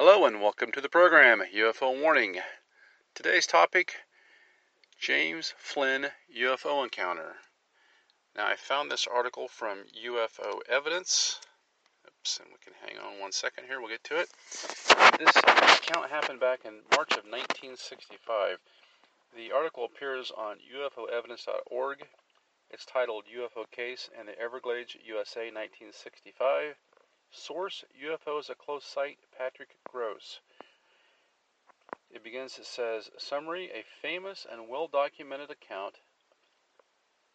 Hello and welcome to the program UFO Warning. Today's topic James Flynn UFO encounter. Now, I found this article from UFO Evidence. Oops, and we can hang on one second here, we'll get to it. This account happened back in March of 1965. The article appears on UFOevidence.org. It's titled UFO Case in the Everglades, USA 1965. Source UFOs at Close Sight, Patrick Gross. It begins, it says, Summary A famous and well documented account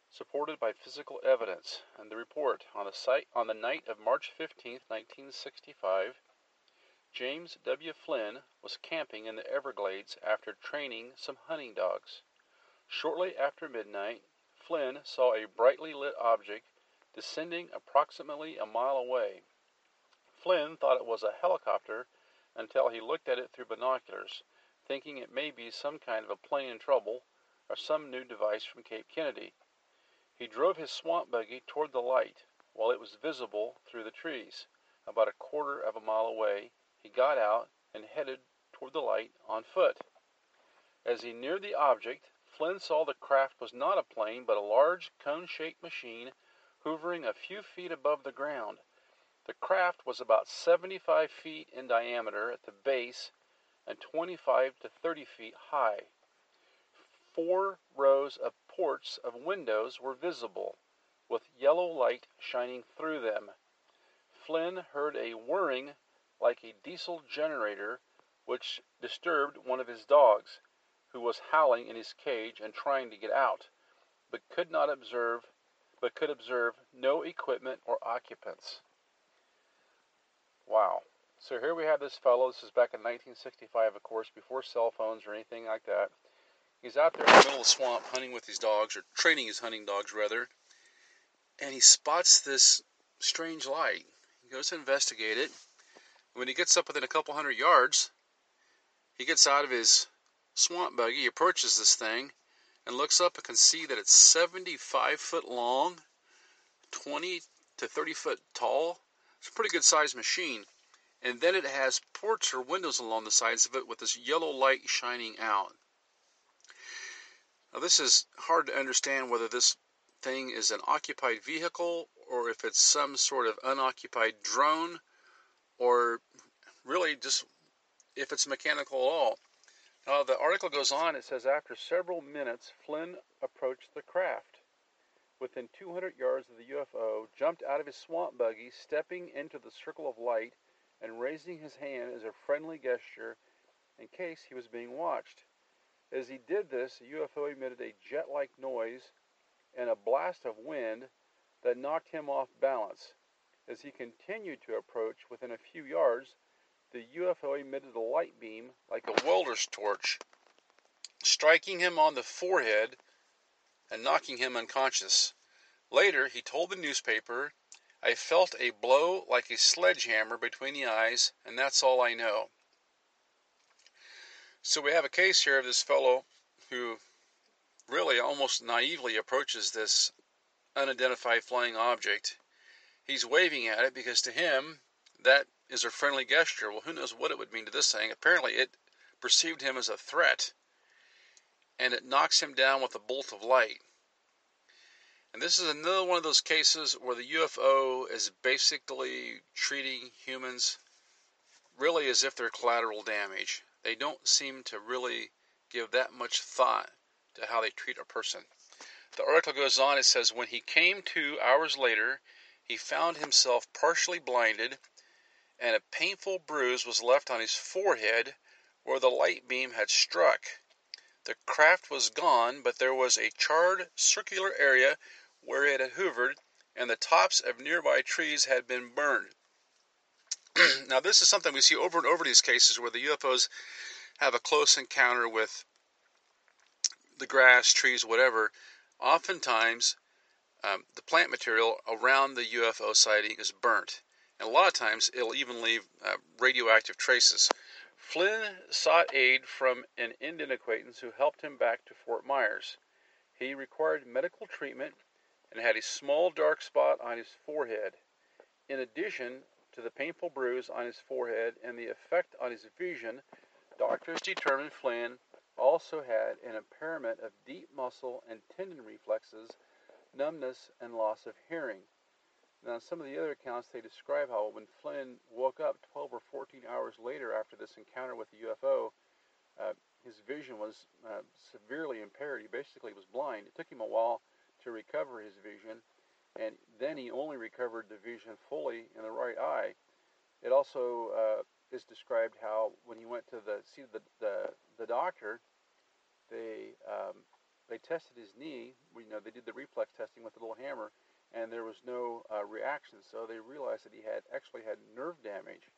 supported by physical evidence. And the report on the site on the night of March 15, 1965, James W. Flynn was camping in the Everglades after training some hunting dogs. Shortly after midnight, Flynn saw a brightly lit object descending approximately a mile away. Flynn thought it was a helicopter until he looked at it through binoculars, thinking it may be some kind of a plane in trouble or some new device from Cape Kennedy. He drove his swamp buggy toward the light while it was visible through the trees. About a quarter of a mile away, he got out and headed toward the light on foot. As he neared the object, Flynn saw the craft was not a plane but a large cone shaped machine hovering a few feet above the ground. The craft was about 75 feet in diameter at the base and 25 to 30 feet high. Four rows of ports of windows were visible, with yellow light shining through them. Flynn heard a whirring like a diesel generator, which disturbed one of his dogs, who was howling in his cage and trying to get out, but could not observe but could observe no equipment or occupants. Wow. So here we have this fellow. This is back in 1965, of course, before cell phones or anything like that. He's out there in the middle of the swamp hunting with his dogs, or training his hunting dogs, rather. And he spots this strange light. He goes to investigate it. When he gets up within a couple hundred yards, he gets out of his swamp buggy, he approaches this thing, and looks up and can see that it's 75 foot long, 20 to 30 foot tall, it's a pretty good sized machine. And then it has ports or windows along the sides of it with this yellow light shining out. Now, this is hard to understand whether this thing is an occupied vehicle or if it's some sort of unoccupied drone or really just if it's mechanical at all. Now, the article goes on, it says after several minutes, Flynn approached the craft within 200 yards of the UFO, jumped out of his swamp buggy, stepping into the circle of light and raising his hand as a friendly gesture in case he was being watched. As he did this, the UFO emitted a jet like noise and a blast of wind that knocked him off balance. As he continued to approach within a few yards, the UFO emitted a light beam like a welder's torch, striking him on the forehead and knocking him unconscious. Later, he told the newspaper, I felt a blow like a sledgehammer between the eyes, and that's all I know. So we have a case here of this fellow who really almost naively approaches this unidentified flying object. He's waving at it because to him that is a friendly gesture. Well, who knows what it would mean to this thing? Apparently, it perceived him as a threat and it knocks him down with a bolt of light. And this is another one of those cases where the UFO is basically treating humans really as if they're collateral damage. They don't seem to really give that much thought to how they treat a person. The article goes on, it says, when he came to hours later, he found himself partially blinded, and a painful bruise was left on his forehead where the light beam had struck. The craft was gone, but there was a charred circular area where it had hovered, and the tops of nearby trees had been burned. now, this is something we see over and over these cases where the UFOs have a close encounter with the grass, trees, whatever. Oftentimes, um, the plant material around the UFO sighting is burnt. And a lot of times, it'll even leave uh, radioactive traces. Flynn sought aid from an Indian acquaintance who helped him back to Fort Myers. He required medical treatment and had a small dark spot on his forehead. In addition to the painful bruise on his forehead and the effect on his vision, doctors determined Flynn also had an impairment of deep muscle and tendon reflexes, numbness, and loss of hearing. Now, some of the other accounts, they describe how when Flynn woke up 12 or 14 hours later after this encounter with the UFO, uh, his vision was uh, severely impaired. He basically was blind. It took him a while to recover his vision, and then he only recovered the vision fully in the right eye. It also uh, is described how when he went to the see the the, the doctor, they um, they tested his knee. You know, they did the reflex testing with a little hammer, and there was no uh, reaction. So they realized that he had actually had nerve damage.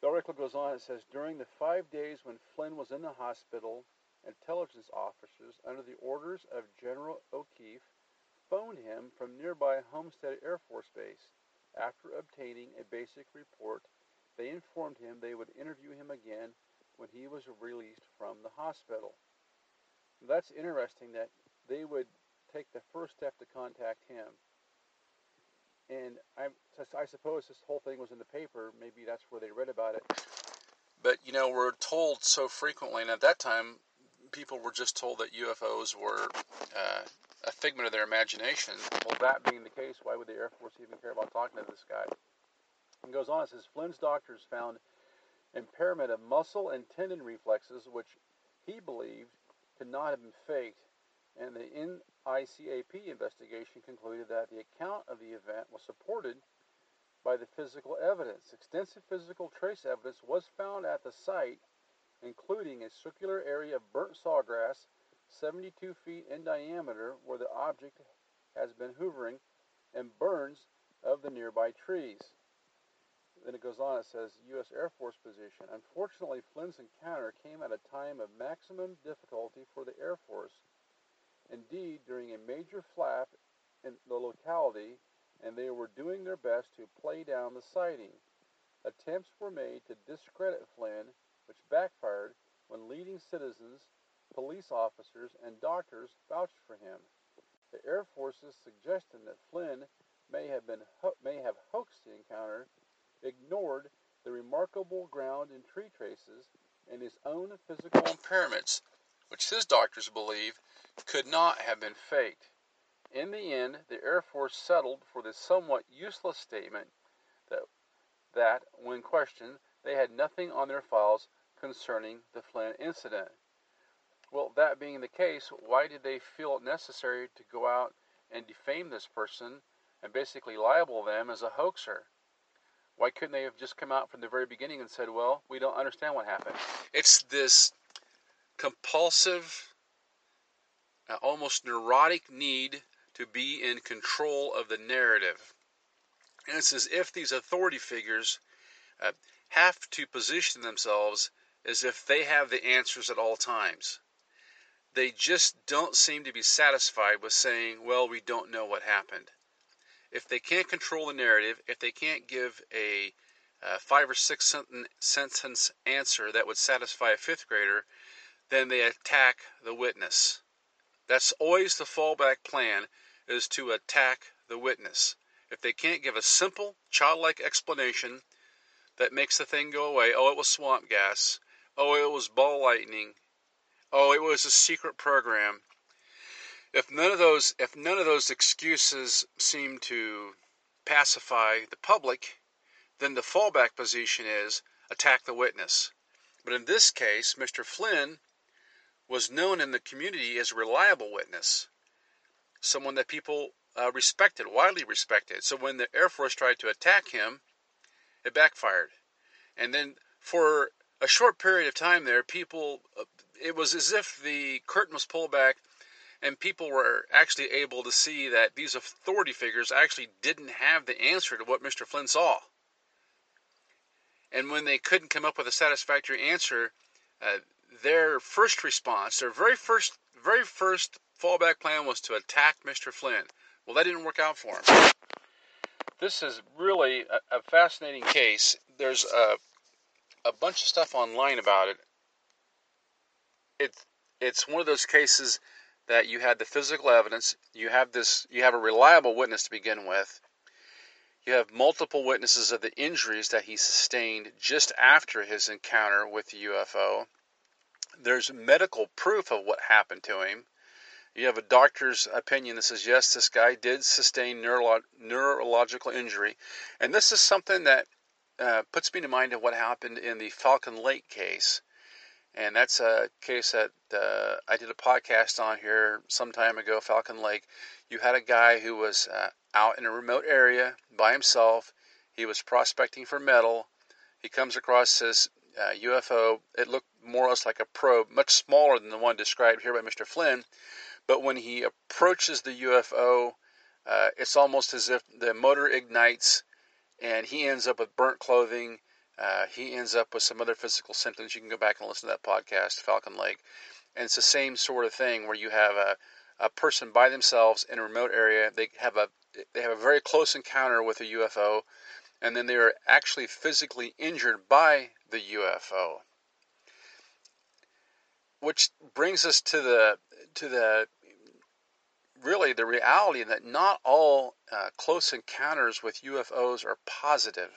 The article goes on. It says during the five days when Flynn was in the hospital, intelligence officers, under the orders of General O'Keefe, phoned him from nearby Homestead Air Force Base. After obtaining a basic report, they informed him they would interview him again when he was released from the hospital. That's interesting that they would take the first step to contact him. And I, I suppose this whole thing was in the paper. Maybe that's where they read about it. But, you know, we're told so frequently, and at that time, people were just told that UFOs were uh, a figment of their imagination. Well, that being the case, why would the Air Force even care about talking to this guy? And goes on, it says Flynn's doctors found impairment of muscle and tendon reflexes, which he believed could not have been faked. And the NICAP investigation concluded that the account of the event was supported by the physical evidence. Extensive physical trace evidence was found at the site including a circular area of burnt sawgrass 72 feet in diameter where the object has been hoovering, and burns of the nearby trees. Then it goes on, it says U.S. Air Force position. Unfortunately, Flynn's encounter came at a time of maximum difficulty for the Air Force. Indeed, during a major flap in the locality, and they were doing their best to play down the sighting. Attempts were made to discredit Flynn which backfired when leading citizens, police officers, and doctors vouched for him. The Air Force's suggestion that Flynn may have been may have hoaxed the encounter ignored the remarkable ground and tree traces and his own physical impairments, which his doctors believe could not have been faked. In the end, the Air Force settled for the somewhat useless statement that, that when questioned, they had nothing on their files concerning the Flynn incident. Well, that being the case, why did they feel it necessary to go out and defame this person and basically libel them as a hoaxer? Why couldn't they have just come out from the very beginning and said, well, we don't understand what happened? It's this compulsive, uh, almost neurotic need to be in control of the narrative. And it's as if these authority figures uh, have to position themselves as if they have the answers at all times. They just don't seem to be satisfied with saying, well, we don't know what happened. If they can't control the narrative, if they can't give a uh, five or six sentence answer that would satisfy a fifth grader, then they attack the witness. That's always the fallback plan is to attack the witness. If they can't give a simple, childlike explanation that makes the thing go away, oh, it was swamp gas, Oh, it was ball lightning. Oh, it was a secret program. If none of those if none of those excuses seem to pacify the public, then the fallback position is attack the witness. But in this case, Mr. Flynn was known in the community as a reliable witness, someone that people uh, respected, widely respected. So when the Air Force tried to attack him, it backfired. And then for a short period of time there, people, uh, it was as if the curtain was pulled back and people were actually able to see that these authority figures actually didn't have the answer to what Mr. Flynn saw. And when they couldn't come up with a satisfactory answer, uh, their first response, their very first, very first fallback plan was to attack Mr. Flynn. Well, that didn't work out for him. This is really a, a fascinating case. There's a, a bunch of stuff online about it. It's it's one of those cases that you had the physical evidence, you have this, you have a reliable witness to begin with. You have multiple witnesses of the injuries that he sustained just after his encounter with the UFO. There's medical proof of what happened to him. You have a doctor's opinion that says, yes, this guy did sustain neuro- neurological injury. And this is something that uh, puts me to mind of what happened in the Falcon Lake case. And that's a case that uh, I did a podcast on here some time ago, Falcon Lake. You had a guy who was uh, out in a remote area by himself. He was prospecting for metal. He comes across this uh, UFO. It looked more or less like a probe, much smaller than the one described here by Mr. Flynn. But when he approaches the UFO, uh, it's almost as if the motor ignites and he ends up with burnt clothing. Uh, he ends up with some other physical symptoms. You can go back and listen to that podcast, Falcon Lake. And it's the same sort of thing where you have a, a person by themselves in a remote area. They have a they have a very close encounter with a UFO, and then they are actually physically injured by the UFO. Which brings us to the to the really the reality that not all uh, close encounters with UFOs are positive.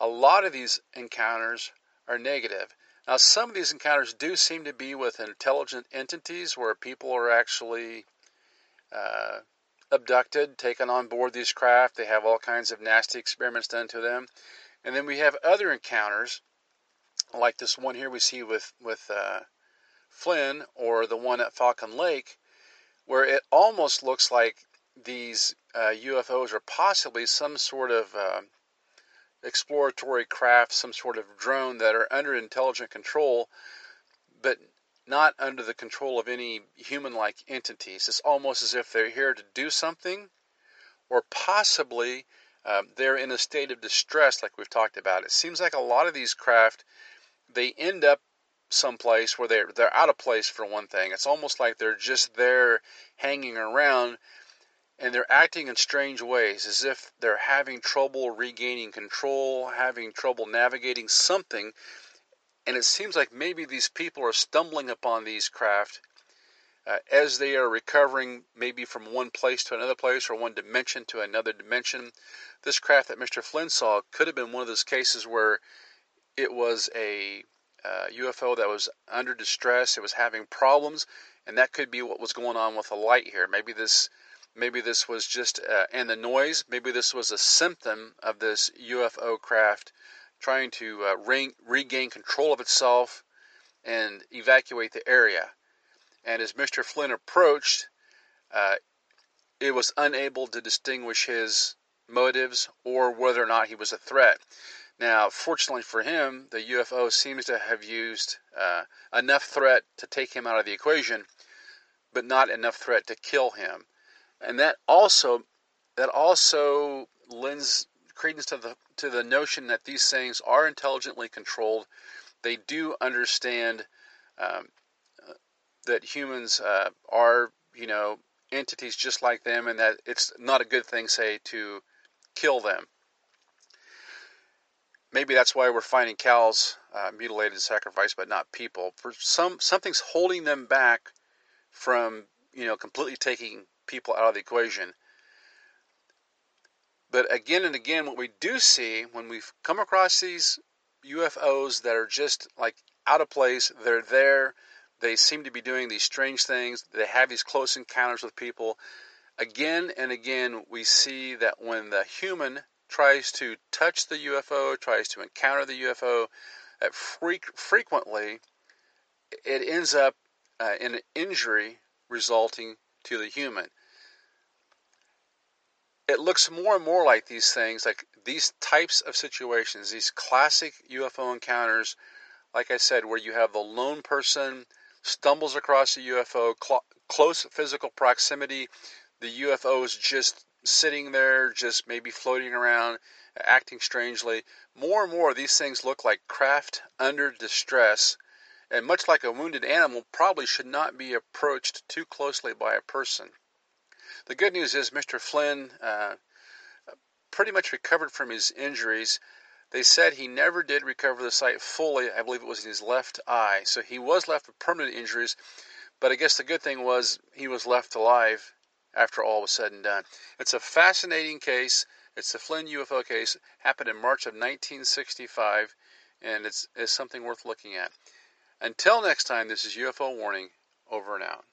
A lot of these encounters are negative. Now, some of these encounters do seem to be with intelligent entities where people are actually uh, abducted, taken on board these craft. They have all kinds of nasty experiments done to them. And then we have other encounters, like this one here we see with, with uh, Flynn or the one at Falcon Lake, where it almost looks like these uh, UFOs are possibly some sort of uh, exploratory craft, some sort of drone that are under intelligent control, but not under the control of any human like entities. It's almost as if they're here to do something, or possibly um, they're in a state of distress, like we've talked about. It seems like a lot of these craft, they end up someplace where they're they're out of place for one thing. It's almost like they're just there hanging around and they're acting in strange ways as if they're having trouble regaining control, having trouble navigating something. And it seems like maybe these people are stumbling upon these craft uh, as they are recovering, maybe from one place to another place or one dimension to another dimension. This craft that Mr. Flynn saw could have been one of those cases where it was a uh, UFO that was under distress, it was having problems, and that could be what was going on with the light here. Maybe this maybe this was just uh, and the noise maybe this was a symptom of this ufo craft trying to uh, re- regain control of itself and evacuate the area and as mr flynn approached uh, it was unable to distinguish his motives or whether or not he was a threat now fortunately for him the ufo seems to have used uh, enough threat to take him out of the equation but not enough threat to kill him and that also that also lends credence to the to the notion that these things are intelligently controlled. They do understand um, that humans uh, are, you know, entities just like them, and that it's not a good thing, say, to kill them. Maybe that's why we're finding cows uh, mutilated and sacrificed, but not people. For some, something's holding them back from, you know, completely taking people out of the equation. But again and again, what we do see when we come across these UFOs that are just like out of place, they're there, they seem to be doing these strange things, they have these close encounters with people. Again and again, we see that when the human tries to touch the UFO, tries to encounter the UFO, that frequently it ends up uh, in an injury resulting to the human. It looks more and more like these things, like these types of situations, these classic UFO encounters, like I said, where you have the lone person stumbles across a UFO, cl- close physical proximity, the UFO is just sitting there, just maybe floating around, acting strangely. More and more, these things look like craft under distress, and much like a wounded animal, probably should not be approached too closely by a person. The good news is Mr. Flynn uh, pretty much recovered from his injuries. They said he never did recover the sight fully. I believe it was in his left eye. So he was left with permanent injuries. But I guess the good thing was he was left alive after all was said and done. It's a fascinating case. It's the Flynn UFO case. Happened in March of 1965, and it's, it's something worth looking at. Until next time, this is UFO Warning. Over and out.